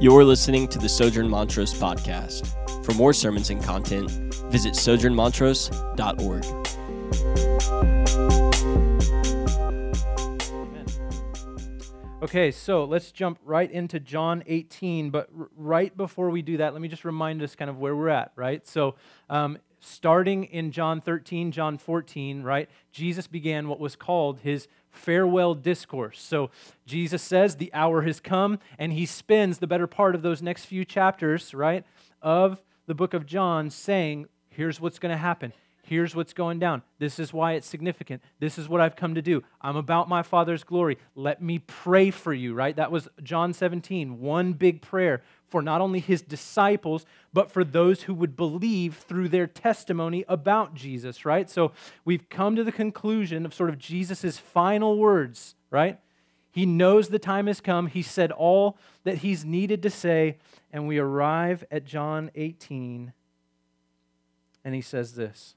You're listening to the Sojourn Montrose podcast. For more sermons and content, visit sojournmontrose.org. Okay, so let's jump right into John 18. But r- right before we do that, let me just remind us kind of where we're at, right? So, um, starting in John 13, John 14, right? Jesus began what was called his farewell discourse. So Jesus says, The hour has come, and he spends the better part of those next few chapters, right, of the book of John saying, Here's what's going to happen. Here's what's going down. This is why it's significant. This is what I've come to do. I'm about my Father's glory. Let me pray for you, right? That was John 17, one big prayer for not only his disciples, but for those who would believe through their testimony about Jesus, right? So we've come to the conclusion of sort of Jesus' final words, right? He knows the time has come. He said all that he's needed to say, and we arrive at John 18, and he says this.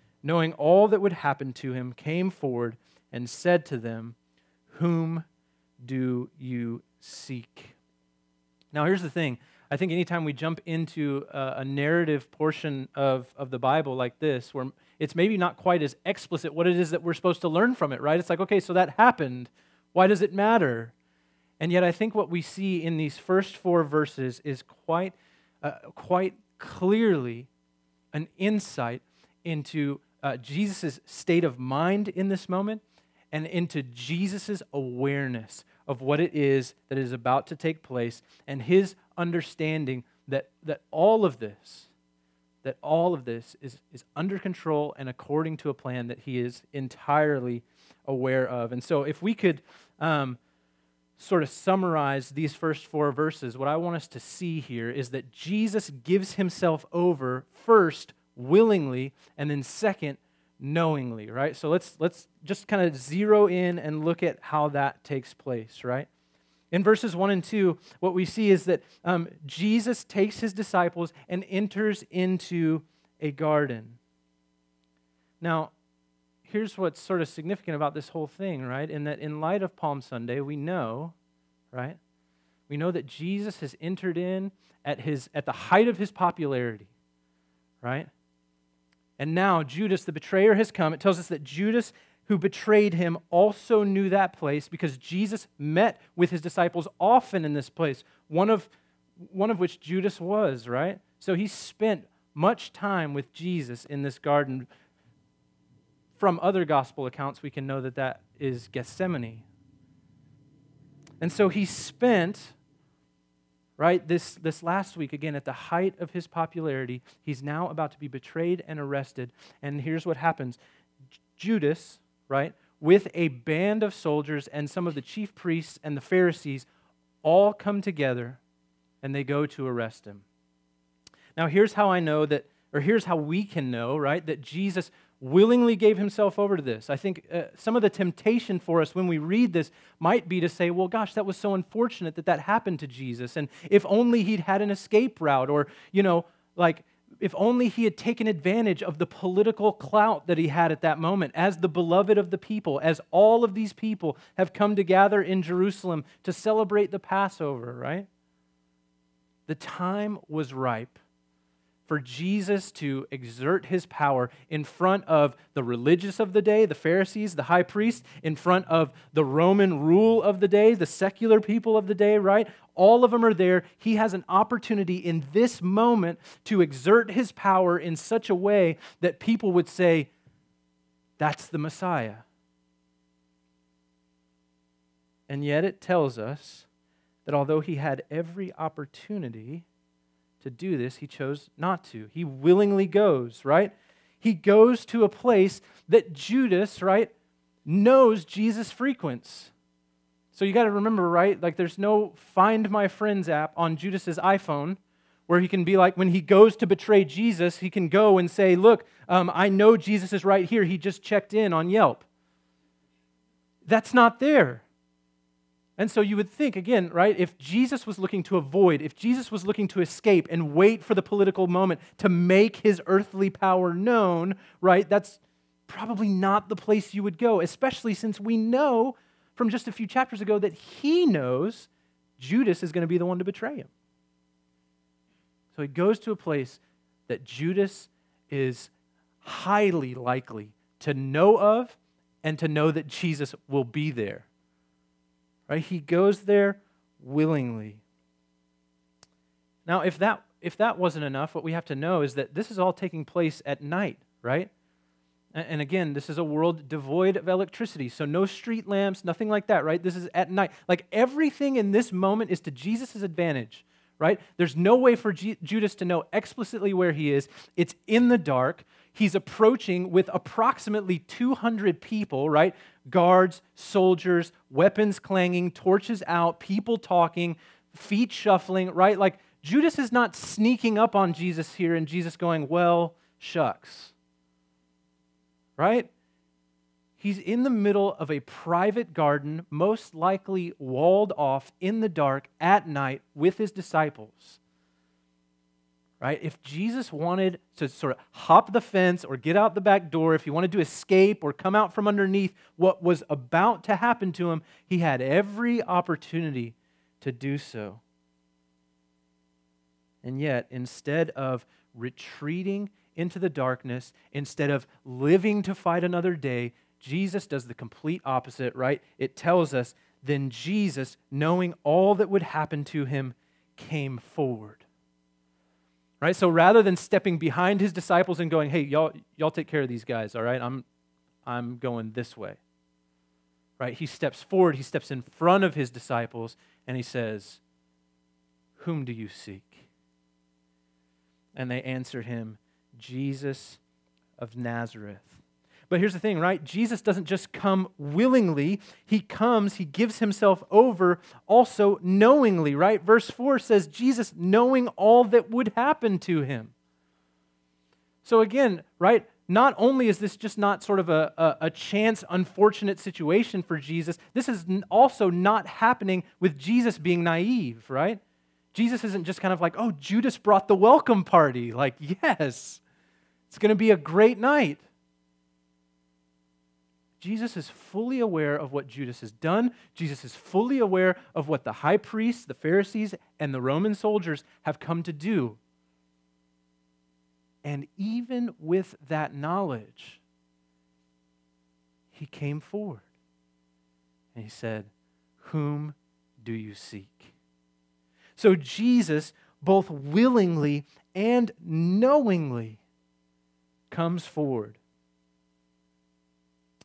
knowing all that would happen to him, came forward and said to them, Whom do you seek? Now, here's the thing. I think anytime we jump into a, narrative portion of, of the Bible like this, where it's maybe not quite as explicit what it is that we're supposed to learn from it, right? It's like, okay, so that happened. Why does it matter? And yet, I think what we see in these first four verses is quite, uh, quite clearly an insight into uh, Jesus' state of mind in this moment and into Jesus' awareness of what it is that is about to take place and his understanding that, that all of this, that all of this is, is under control and according to a plan that he is entirely aware of. And so, if we could um, sort of summarize these first four verses, what I want us to see here is that Jesus gives himself over first willingly, and then second knowingly, right? So let's let's just kind of zero in and look at how that takes place, right? In verses 1 and 2, what we see is that um, Jesus takes his disciples and enters into a garden. Now, here's what's sort of significant about this whole thing, right? In that, in light of Palm Sunday, we know, right? We know that Jesus has entered in at, his, at the height of his popularity, right? And now Judas, the betrayer, has come. It tells us that Judas, who betrayed him, also knew that place because Jesus met with his disciples often in this place, one of, one of which Judas was, right? So he spent much time with Jesus in this garden. From other gospel accounts, we can know that that is Gethsemane. And so he spent right? This, this last week, again, at the height of his popularity, he's now about to be betrayed and arrested. And here's what happens Judas, right, with a band of soldiers and some of the chief priests and the Pharisees all come together and they go to arrest him. Now, here's how I know that, or here's how we can know, right, that Jesus willingly gave himself over to this. I think uh, some of the temptation for us when we read this might be to say, well, gosh, that was so unfortunate that that happened to Jesus. And if only he'd had an escape route, or, you know, like, if only he had taken advantage of the political clout that he had at that moment as the beloved of the people, as all of these people have come to gather in Jerusalem to celebrate the Passover, right? The time was ripe for Jesus to exert his power in front of the religious of the day, the Pharisees, the high priest, in front of the Roman rule of the day, the secular people of the day, right? All of them are there. He has an opportunity in this moment to exert his power in such a way that people would say, That's the Messiah. And yet it tells us that although he had every opportunity, to do this, he chose not to. He willingly goes, right? He goes to a place that Judas, right, knows Jesus frequents. So you got to remember, right? Like there's no Find My Friends app on Judas's iPhone where he can be like, when he goes to betray Jesus, he can go and say, Look, um, I know Jesus is right here. He just checked in on Yelp. That's not there. And so you would think, again, right, if Jesus was looking to avoid, if Jesus was looking to escape and wait for the political moment to make his earthly power known, right, that's probably not the place you would go, especially since we know from just a few chapters ago that he knows Judas is going to be the one to betray him. So he goes to a place that Judas is highly likely to know of and to know that Jesus will be there. Right? He goes there willingly. Now, if that if that wasn't enough, what we have to know is that this is all taking place at night, right? And again, this is a world devoid of electricity, so no street lamps, nothing like that, right? This is at night. Like everything in this moment is to Jesus' advantage right? There's no way for G- Judas to know explicitly where he is. It's in the dark. He's approaching with approximately 200 people, right? Guards, soldiers, weapons clanging, torches out, people talking, feet shuffling, right? Like Judas is not sneaking up on Jesus here and Jesus going, well, shucks. Right? He's in the middle of a private garden, most likely walled off in the dark at night with his disciples. Right? If Jesus wanted to sort of hop the fence or get out the back door, if he wanted to escape or come out from underneath what was about to happen to him, he had every opportunity to do so. And yet, instead of retreating into the darkness, instead of living to fight another day, Jesus does the complete opposite, right? It tells us, then Jesus, knowing all that would happen to him, came forward. Right? So rather than stepping behind his disciples and going, hey, y'all, y'all take care of these guys, all right? I'm, I'm going this way. Right? He steps forward, he steps in front of his disciples, and he says, Whom do you seek? And they answered him, Jesus of Nazareth. But here's the thing, right? Jesus doesn't just come willingly, he comes, he gives himself over also knowingly, right? Verse 4 says, Jesus knowing all that would happen to him. So again, right? Not only is this just not sort of a, a, a chance, unfortunate situation for Jesus, this is also not happening with Jesus being naive, right? Jesus isn't just kind of like, oh, Judas brought the welcome party. Like, yes, it's going to be a great night. Jesus is fully aware of what Judas has done. Jesus is fully aware of what the high priests, the Pharisees, and the Roman soldiers have come to do. And even with that knowledge, he came forward and he said, Whom do you seek? So Jesus, both willingly and knowingly, comes forward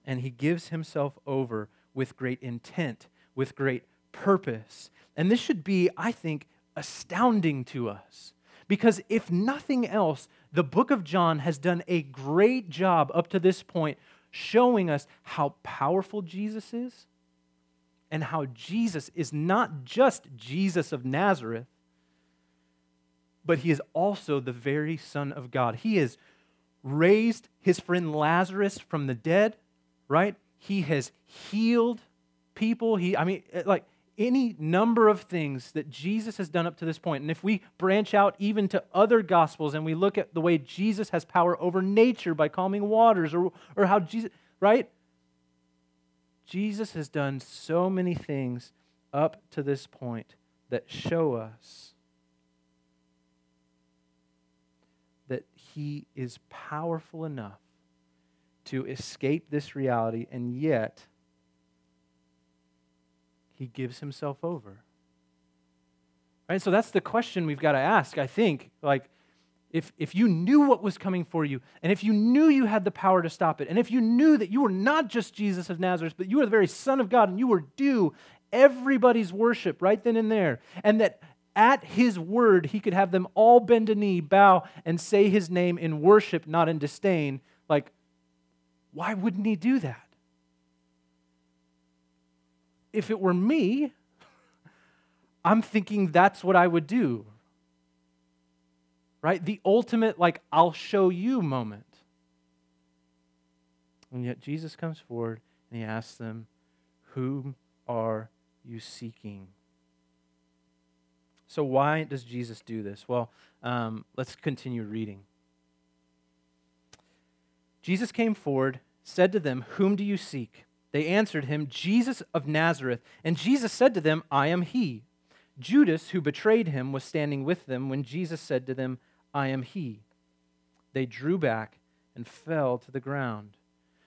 and he gives himself over with great intent, with great purpose. And this should be, I think, astounding to us. Because if nothing else, the book of John has done a great job up to this point showing us how powerful Jesus is and how Jesus is not just Jesus of Nazareth, but he is also the very Son of God. He has raised his friend Lazarus from the dead right? He has healed people. He, I mean, eh, like any number of things that Jesus has done up to this point. And if we branch out even to other gospels and we look at the way Jesus has power over nature by calming waters or, or how Jesus, right? Jesus has done so many things up to this point that show us that he is powerful enough to escape this reality, and yet he gives himself over. Right? So that's the question we've got to ask, I think. Like, if, if you knew what was coming for you, and if you knew you had the power to stop it, and if you knew that you were not just Jesus of Nazareth, but you were the very Son of God, and you were due everybody's worship right then and there, and that at his word he could have them all bend a knee, bow, and say his name in worship, not in disdain, like, why wouldn't he do that? If it were me, I'm thinking that's what I would do. right? The ultimate, like, I'll show you moment. And yet Jesus comes forward and he asks them, Whom are you seeking? So, why does Jesus do this? Well, um, let's continue reading. Jesus came forward, said to them, Whom do you seek? They answered him, Jesus of Nazareth. And Jesus said to them, I am he. Judas, who betrayed him, was standing with them when Jesus said to them, I am he. They drew back and fell to the ground.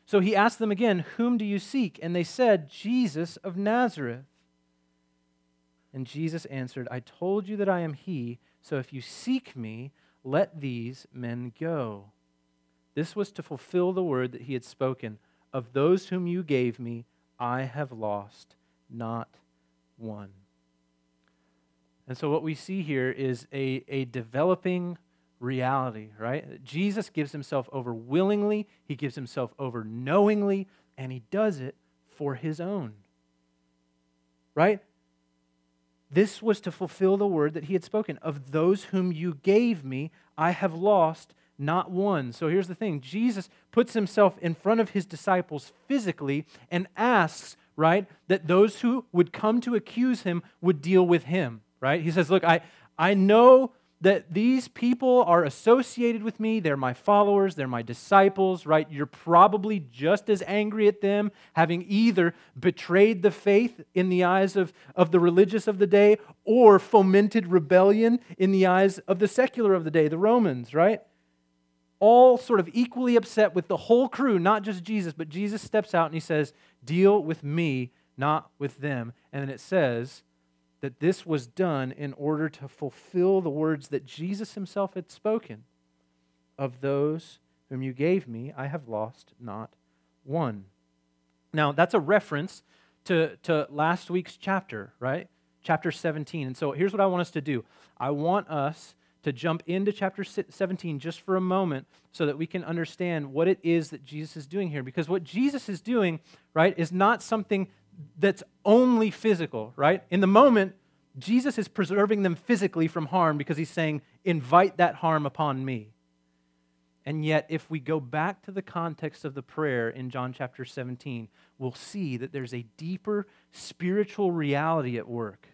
So he asked them again, Whom do you seek? And they said, Jesus of Nazareth. And Jesus answered, I told you that I am he, so if you seek me, let these men go. This was to fulfill the word that he had spoken Of those whom you gave me, I have lost not one. And so, what we see here is a, a developing reality, right? Jesus gives himself over willingly, he gives himself over knowingly, and he does it for his own. Right? This was to fulfill the word that he had spoken Of those whom you gave me, I have lost not one. So here's the thing Jesus puts himself in front of his disciples physically and asks, right, that those who would come to accuse him would deal with him, right? He says, Look, I, I know that these people are associated with me. They're my followers, they're my disciples, right? You're probably just as angry at them, having either betrayed the faith in the eyes of, of the religious of the day or fomented rebellion in the eyes of the secular of the day, the Romans, right? All sort of equally upset with the whole crew, not just Jesus, but Jesus steps out and he says, Deal with me, not with them. And then it says, that this was done in order to fulfill the words that Jesus himself had spoken of those whom you gave me, I have lost not one. Now, that's a reference to, to last week's chapter, right? Chapter 17. And so here's what I want us to do I want us to jump into chapter 17 just for a moment so that we can understand what it is that Jesus is doing here. Because what Jesus is doing, right, is not something that's only physical, right? In the moment, Jesus is preserving them physically from harm because he's saying, invite that harm upon me. And yet, if we go back to the context of the prayer in John chapter 17, we'll see that there's a deeper spiritual reality at work.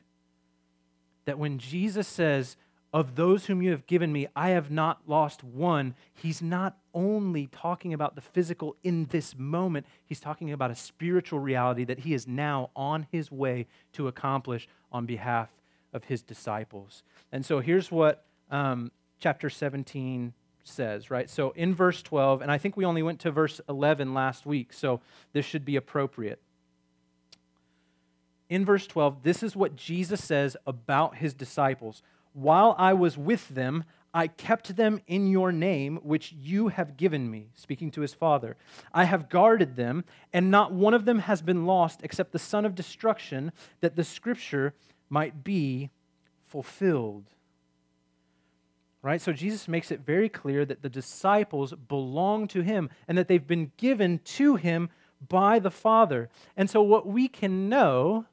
That when Jesus says, of those whom you have given me, I have not lost one. He's not only talking about the physical in this moment, he's talking about a spiritual reality that he is now on his way to accomplish on behalf of his disciples. And so here's what um, chapter 17 says, right? So in verse 12, and I think we only went to verse 11 last week, so this should be appropriate. In verse 12, this is what Jesus says about his disciples while I was with them, I kept them in your name, which you have given me, speaking to his father. I have guarded them, and not one of them has been lost except the son of destruction, that the scripture might be fulfilled. Right? So Jesus makes it very clear that the disciples belong to him and that they've been given to him by the Father. And so what we can know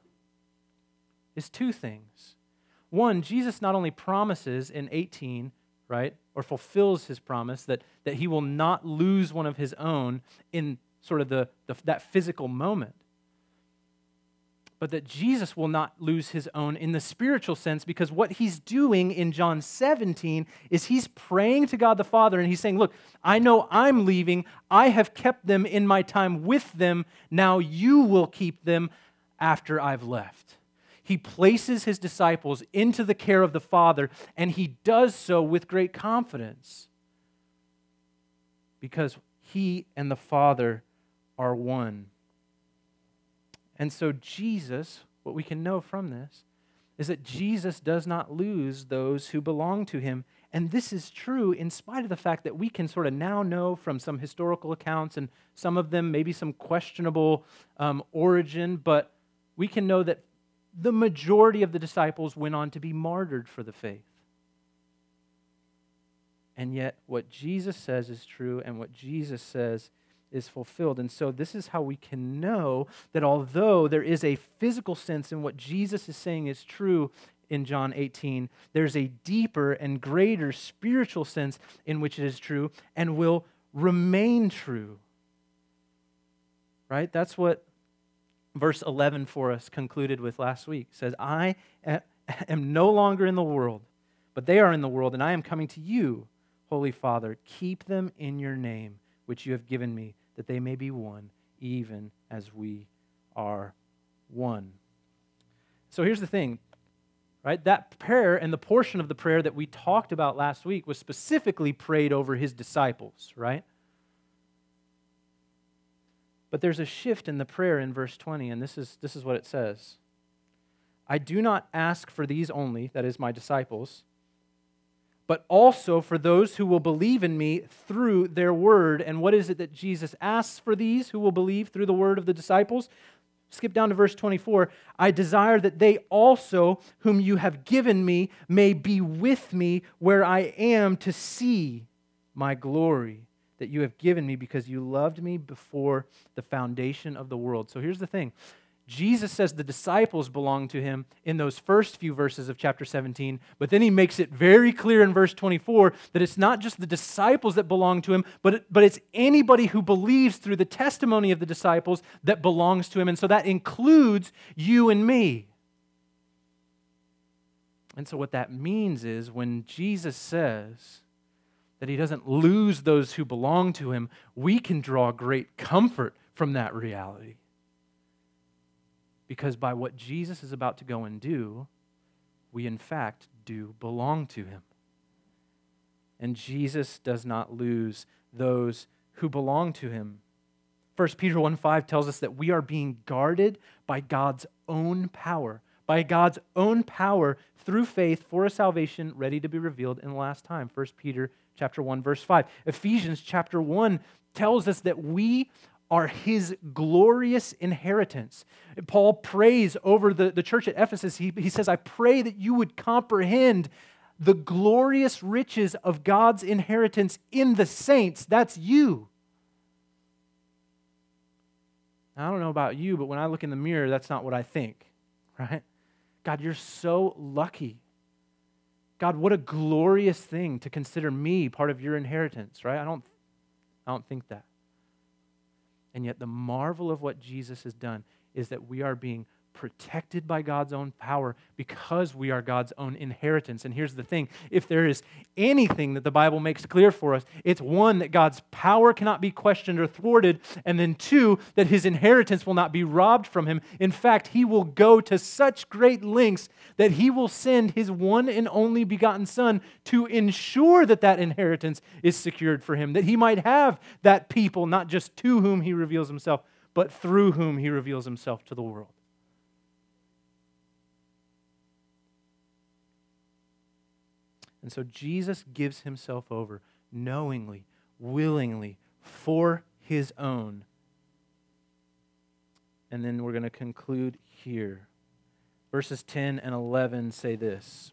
is two things. One, Jesus not only promises in 18, right, or fulfills his promise that, that he will not lose one of his own in sort of the, the, that physical moment, but that Jesus will not lose his own in the spiritual sense because what he's doing in John 17 is he's praying to God the Father and he's saying, Look, I know I'm leaving. I have kept them in my time with them. Now you will keep them after I've left he places his disciples into the care of the Father, and he does so with great confidence because he and the Father are one. And so, Jesus, what we can know from this, is that Jesus does not lose those who belong to him. And this is true in spite of the fact that we can sort of now know from some historical accounts and some of them maybe some questionable um, origin, but we can know that the majority of the disciples went on to be martyred for the faith. And yet, what Jesus says is true, and what Jesus says is fulfilled. And so, this is how we can know that although there is a physical sense in what Jesus is saying is true in John 18, there's a deeper and greater spiritual sense in which it is true and will remain true. Right? That's what verse 11 for us concluded with last week. Says, I am no longer in the world, but they are in the world, and I am coming to you, Holy Father. Keep them in your name, which you have given me, that they may be one, even as we are one. So here's the thing right? That prayer and the portion of the prayer that we talked about last week was specifically prayed over his disciples, right? But there's a shift in the prayer in verse 20, and this is, this is what it says I do not ask for these only, that is, my disciples, but also for those who will believe in me through their word. And what is it that Jesus asks for these who will believe through the word of the disciples? Skip down to verse 24. I desire that they also, whom you have given me, may be with me where I am to see my glory that you have given me because you loved me before the foundation of the world. So here's the thing Jesus says the disciples belong to him in those first few verses of chapter 17, but then he makes it very clear in verse 24 that it's not just the disciples that belong to him, but, it, but it's anybody who believes through the testimony of the disciples that belongs to him. And so that includes you and me. And so what that means is when Jesus says, that he doesn't lose those who belong to him, we can draw great comfort from that reality. Because by what Jesus is about to go and do, we in fact do belong to him. And Jesus does not lose those who belong to him. 1 Peter 1 5 tells us that we are being guarded by God's own power, by God's own power through faith for a salvation ready to be revealed in the last time. 1 Peter chapter 1 verse 5. Ephesians chapter 1 tells us that we are his glorious inheritance. Paul prays over the, the church at Ephesus. He, he says, I pray that you would comprehend the glorious riches of God's inheritance in the saints. That's you. I don't know about you, but when I look in the mirror, that's not what I think, right? God, you're so lucky. God, what a glorious thing to consider me part of your inheritance, right? I don't, I don't think that. And yet, the marvel of what Jesus has done is that we are being protected by God's own power because we are God's own inheritance. And here's the thing if there is anything that the Bible makes clear for us, it's one, that God's power cannot be questioned or thwarted, and then two, that his inheritance will not be robbed from him. In fact, he will go to such great lengths that he will send his one and only begotten Son to ensure that that inheritance is secured for him, that he might have that people, not just to whom he reveals himself, but through whom he reveals himself to the world. And so Jesus gives himself over knowingly, willingly, for his own. And then we're going to conclude here. Verses 10 and 11 say this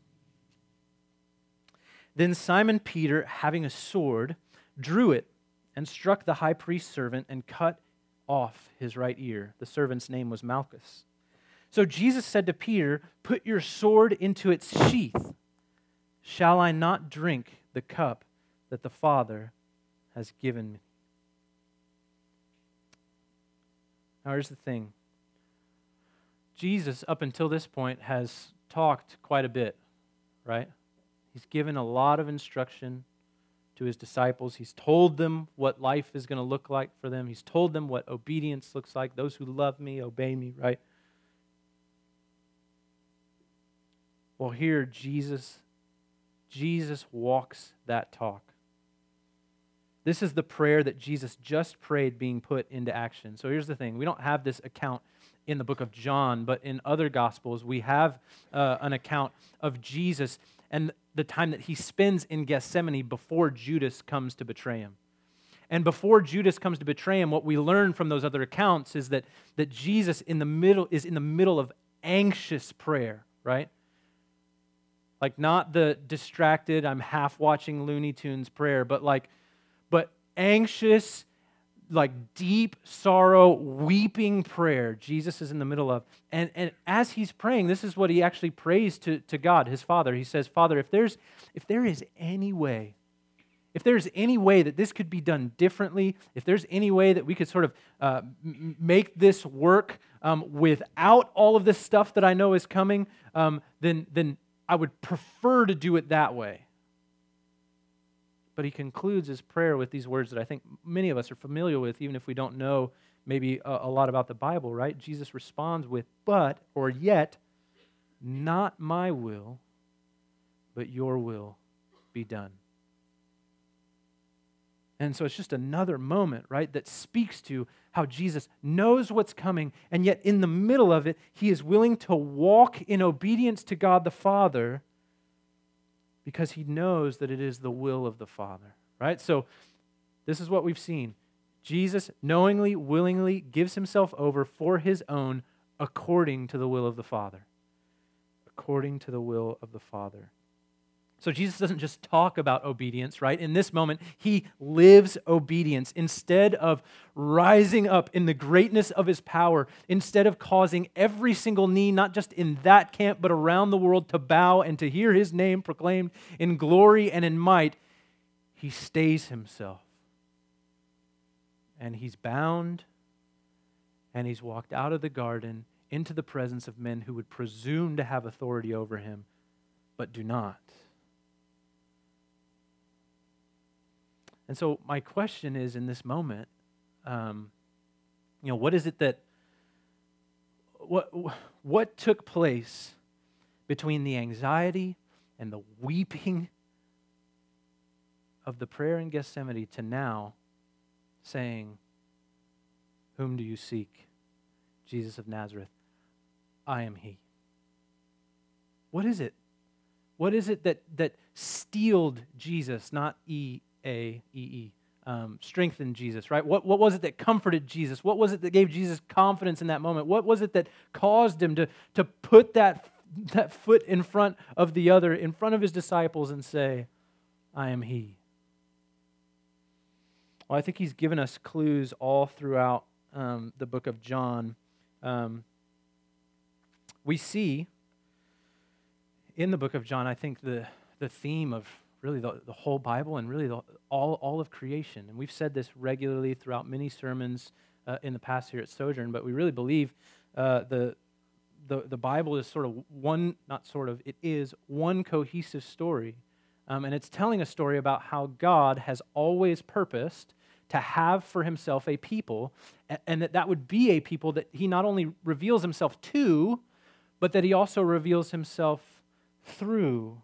Then Simon Peter, having a sword, drew it and struck the high priest's servant and cut off his right ear. The servant's name was Malchus. So Jesus said to Peter, Put your sword into its sheath. Shall I not drink the cup that the Father has given me? Now, here's the thing Jesus, up until this point, has talked quite a bit, right? He's given a lot of instruction to his disciples. He's told them what life is going to look like for them. He's told them what obedience looks like. Those who love me obey me, right? Well, here, Jesus Jesus walks that talk. This is the prayer that Jesus just prayed being put into action. So here's the thing we don't have this account in the book of John, but in other gospels, we have uh, an account of Jesus and the time that he spends in Gethsemane before Judas comes to betray him. And before Judas comes to betray him, what we learn from those other accounts is that, that Jesus in the middle is in the middle of anxious prayer, right? Like not the distracted, I'm half watching Looney Tunes prayer, but like, but anxious, like deep sorrow, weeping prayer Jesus is in the middle of. And, and as he's praying, this is what he actually prays to, to God, his Father. He says, Father, if, there's, if there is any way, if there's any way that this could be done differently, if there's any way that we could sort of uh, make this work um, without all of this stuff that I know is coming, um, then, then I would prefer to do it that way. But he concludes his prayer with these words that I think many of us are familiar with, even if we don't know maybe a, a lot about the Bible, right? Jesus responds with, But, or yet, not my will, but your will be done. And so it's just another moment, right, that speaks to how Jesus knows what's coming, and yet in the middle of it, he is willing to walk in obedience to God the Father because he knows that it is the will of the Father, right? So this is what we've seen. Jesus knowingly, willingly gives himself over for his own according to the will of the Father. According to the will of the Father. So Jesus doesn't just talk about obedience, right? In this moment, he lives obedience. Instead of rising up in the greatness of his power, instead of causing every single knee, not just in that camp, but around the world, to bow and to hear his name proclaimed in glory and in might, he stays himself. And he's bound, and he's walked out of the garden into the presence of men who would presume to have authority over him, but do not. And so, my question is in this moment, um, you know, what is it that, what, what took place between the anxiety and the weeping of the prayer in Gethsemane to now saying, Whom do you seek? Jesus of Nazareth. I am He. What is it? What is it that, that steeled Jesus, not E a E E. Um, strengthened Jesus, right? What, what was it that comforted Jesus? What was it that gave Jesus confidence in that moment? What was it that caused him to, to put that, that foot in front of the other, in front of his disciples, and say, I am he? Well, I think he's given us clues all throughout um, the book of John. Um, we see in the book of John, I think, the, the theme of really the, the whole Bible and really the, all, all of creation. And we've said this regularly throughout many sermons uh, in the past here at Sojourn, but we really believe uh, the, the, the Bible is sort of one, not sort of, it is one cohesive story. Um, and it's telling a story about how God has always purposed to have for himself a people, and that that would be a people that he not only reveals himself to, but that he also reveals himself through.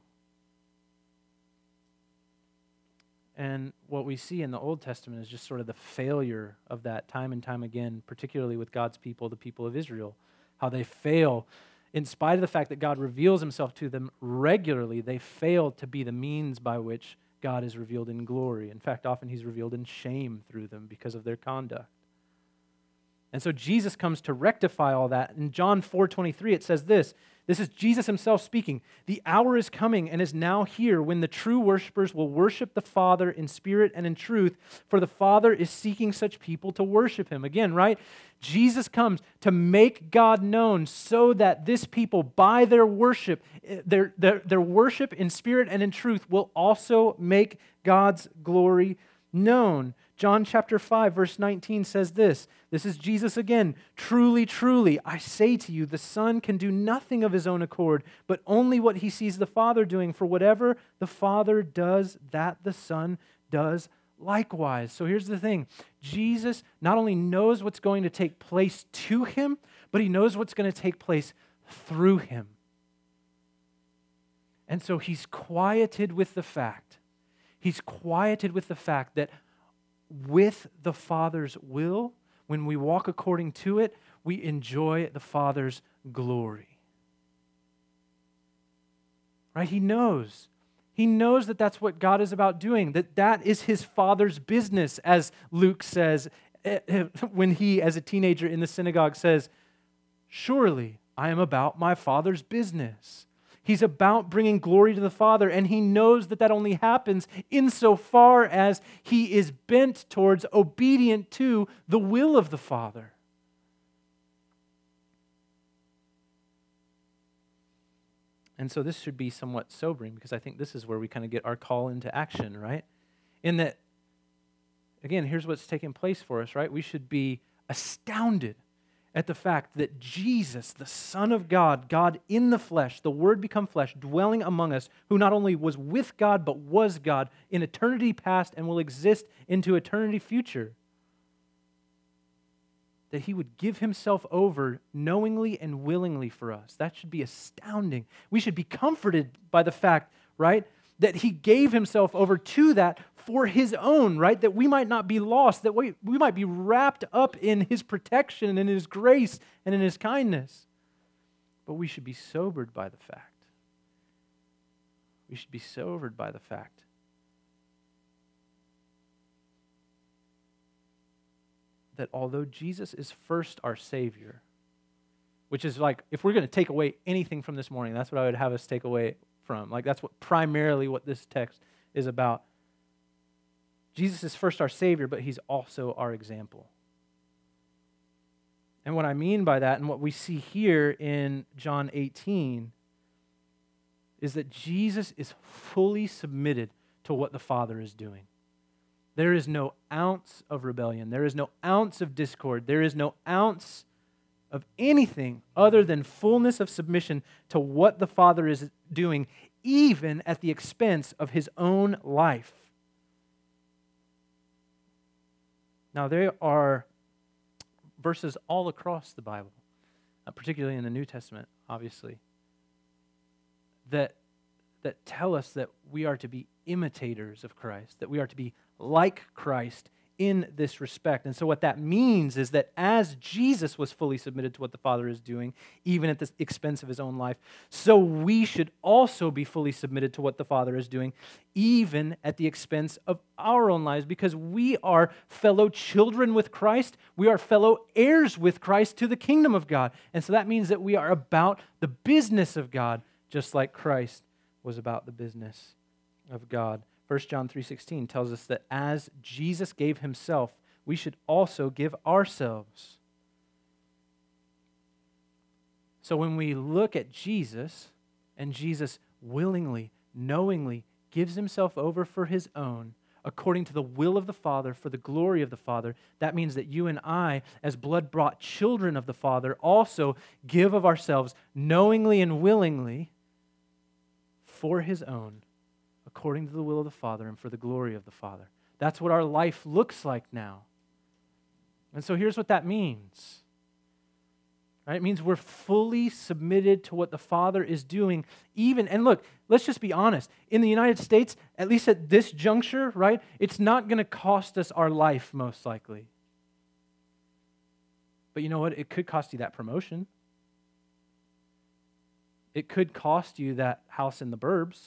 And what we see in the Old Testament is just sort of the failure of that time and time again, particularly with God's people, the people of Israel. How they fail, in spite of the fact that God reveals himself to them regularly, they fail to be the means by which God is revealed in glory. In fact, often he's revealed in shame through them because of their conduct. And so Jesus comes to rectify all that. In John 4:23 it says this. This is Jesus himself speaking. The hour is coming and is now here when the true worshipers will worship the Father in spirit and in truth, for the Father is seeking such people to worship him. Again, right? Jesus comes to make God known so that this people, by their worship, eh, their, their, their worship in spirit and in truth, will also make God's glory known. John chapter 5, verse 19 says this This is Jesus again. Truly, truly, I say to you, the Son can do nothing of his own accord, but only what he sees the Father doing. For whatever the Father does, that the Son does likewise. So here's the thing Jesus not only knows what's going to take place to him, but he knows what's going to take place through him. And so he's quieted with the fact, he's quieted with the fact that with the Father's will, when we walk according to it, we enjoy the Father's glory. Right? He knows. He knows that that's what God is about doing, that that is his Father's business, as Luke says eh, eh, when he, as a teenager in the synagogue, says, Surely I am about my Father's business. He's about bringing glory to the Father, and he knows that that only happens insofar as he is bent towards obedient to the will of the Father. And so this should be somewhat sobering because I think this is where we kind of get our call into action, right? In that, again, here's what's taking place for us, right? We should be astounded at the fact that Jesus, the Son of God, God in the flesh, the Word become flesh, dwelling among us, who not only was with God, but was God in eternity past and will exist into eternity future that he would give himself over knowingly and willingly for us. That should be astounding. We should be comforted by the fact, right, that he gave himself over to that for his own, right? That we might not be lost, that we, we might be wrapped up in his protection and in his grace and in his kindness. But we should be sobered by the fact. We should be sobered by the fact that although Jesus is first our Savior, which is like, if we're going to take away anything from this morning, that's what I would have us take away from. Like, that's what primarily what this text is about. Jesus is first our Savior, but He's also our example. And what I mean by that, and what we see here in John 18, is that Jesus is fully submitted to what the Father is doing. There is no ounce of rebellion. There is no ounce of discord. There is no ounce of anything other than fullness of submission to what the Father is doing, even at the expense of his own life. Now, there are verses all across the Bible, uh, particularly in the New Testament, obviously, that, that tell us that we are to be imitators of Christ, that we are to be like Christ in this respect. And so, what that means is that as Jesus was fully submitted to what the Father is doing, even at the expense of his own life, so we should also be fully submitted to what the Father is doing, even at the expense of our own lives, because we are fellow children with Christ. We are fellow heirs with Christ to the kingdom of God. And so, that means that we are about the business of God, just like Christ was about the business of God. 1 John 3:16 tells us that as Jesus gave himself, we should also give ourselves. So when we look at Jesus and Jesus willingly, knowingly gives himself over for his own, according to the will of the Father, for the glory of the Father, that means that you and I, as blood brought children of the Father, also give of ourselves knowingly and willingly for his own according to the will of the Father and for the glory of the Father. That's what our life looks like now. And so here's what that means. Right? It means we're fully submitted to what the Father is doing, even, and look, let's just be honest. In the United States, at least at this juncture, right, it's not going to cost us our life, most likely. But you know what? It could cost you that promotion. It could cost you that house in the burbs.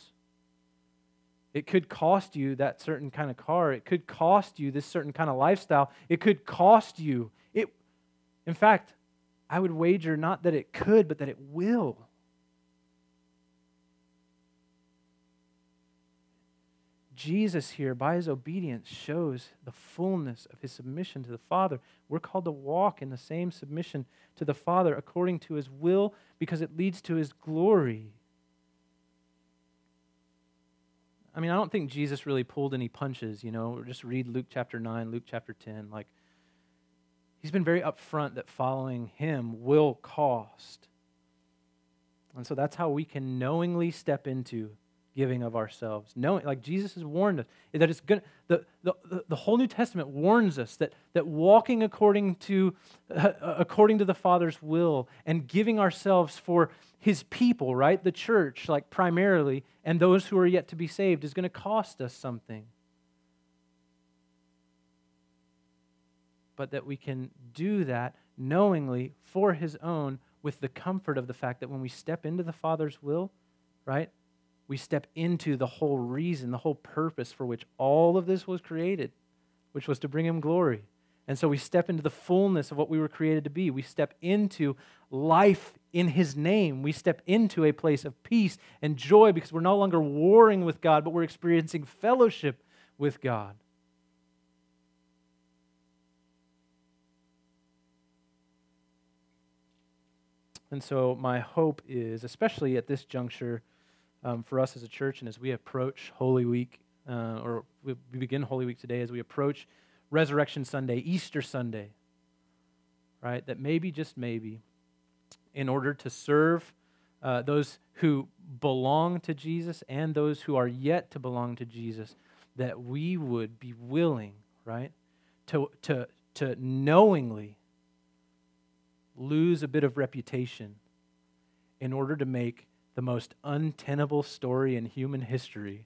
It could cost you that certain kind of car. It could cost you this certain kind of lifestyle. It could cost you. It, in fact, I would wager not that it could, but that it will. Jesus here, by his obedience, shows the fullness of his submission to the Father. We're called to walk in the same submission to the Father according to his will because it leads to his glory. I mean, I don't think Jesus really pulled any punches, you know. Just read Luke chapter 9, Luke chapter 10. Like, he's been very upfront that following him will cost. And so that's how we can knowingly step into giving of ourselves. Knowing, like Jesus has warned us, that it's going the, the, the whole New Testament warns us that, that walking according to, uh, according to the Father's will and giving ourselves for his people, right, the church, like primarily, and those who are yet to be saved, is going to cost us something. But that we can do that knowingly for his own with the comfort of the fact that when we step into the Father's will, right, we step into the whole reason, the whole purpose for which all of this was created, which was to bring him glory. And so we step into the fullness of what we were created to be. We step into life in His name. We step into a place of peace and joy because we're no longer warring with God, but we're experiencing fellowship with God. And so, my hope is, especially at this juncture um, for us as a church and as we approach Holy Week, uh, or we begin Holy Week today, as we approach Resurrection Sunday, Easter Sunday, right? That maybe, just maybe, in order to serve uh, those who belong to Jesus and those who are yet to belong to Jesus, that we would be willing, right, to, to, to knowingly lose a bit of reputation in order to make the most untenable story in human history,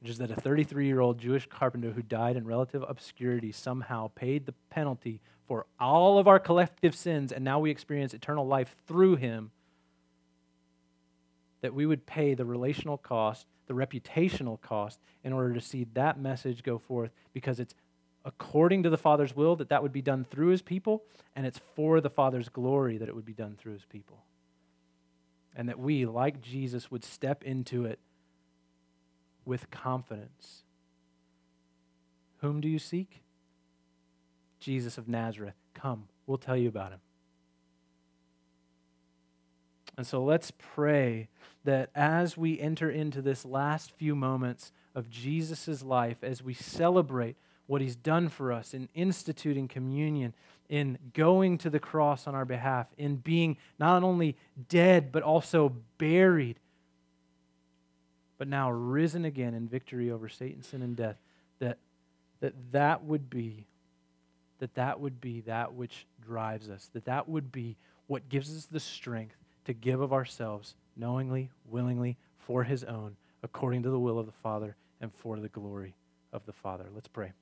which is that a 33 year old Jewish carpenter who died in relative obscurity somehow paid the penalty for all of our collective sins, and now we experience eternal life through him. That we would pay the relational cost, the reputational cost, in order to see that message go forth because it's according to the Father's will, that that would be done through his people, and it's for the Father's glory that it would be done through his people. And that we, like Jesus, would step into it with confidence. Whom do you seek? Jesus of Nazareth. Come, we'll tell you about him. And so let's pray that as we enter into this last few moments of Jesus' life, as we celebrate what he's done for us in instituting communion, in going to the cross on our behalf, in being not only dead, but also buried, but now risen again in victory over Satan, sin, and death, that that, that would be that that would be that which drives us, that that would be what gives us the strength to give of ourselves knowingly, willingly, for his own, according to the will of the Father and for the glory of the Father. Let's pray.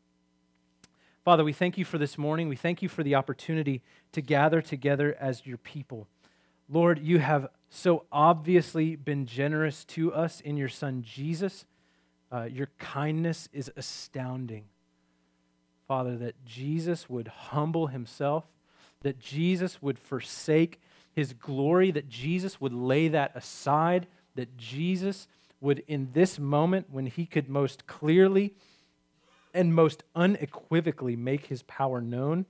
Father, we thank you for this morning. We thank you for the opportunity to gather together as your people. Lord, you have so obviously been generous to us in your Son Jesus. Uh, your kindness is astounding. Father, that Jesus would humble himself, that Jesus would forsake his glory, that Jesus would lay that aside, that Jesus would, in this moment when he could most clearly and most unequivocally make his power known,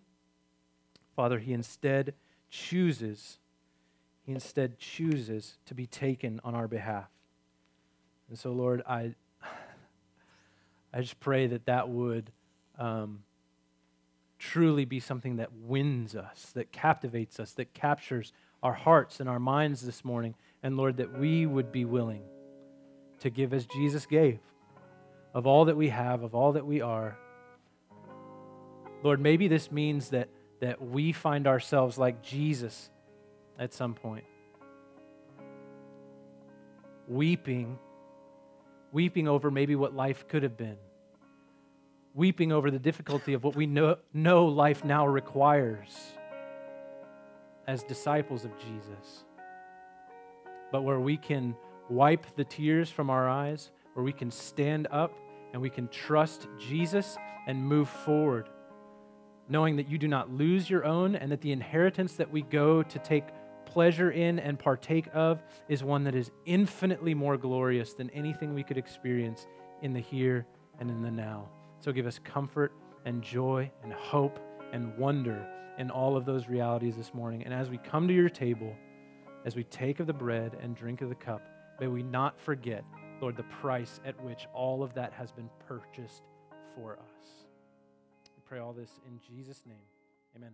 Father, he instead chooses, he instead chooses to be taken on our behalf. And so, Lord, I, I just pray that that would um, truly be something that wins us, that captivates us, that captures our hearts and our minds this morning. And Lord, that we would be willing to give as Jesus gave of all that we have, of all that we are. Lord, maybe this means that, that we find ourselves like Jesus at some point, weeping, weeping over maybe what life could have been, weeping over the difficulty of what we know, know life now requires as disciples of Jesus. But where we can wipe the tears from our eyes, where we can stand up and we can trust Jesus and move forward, knowing that you do not lose your own and that the inheritance that we go to take pleasure in and partake of is one that is infinitely more glorious than anything we could experience in the here and in the now. So give us comfort and joy and hope and wonder in all of those realities this morning. And as we come to your table, as we take of the bread and drink of the cup, may we not forget Lord, the price at which all of that has been purchased for us. We pray all this in Jesus' name. Amen.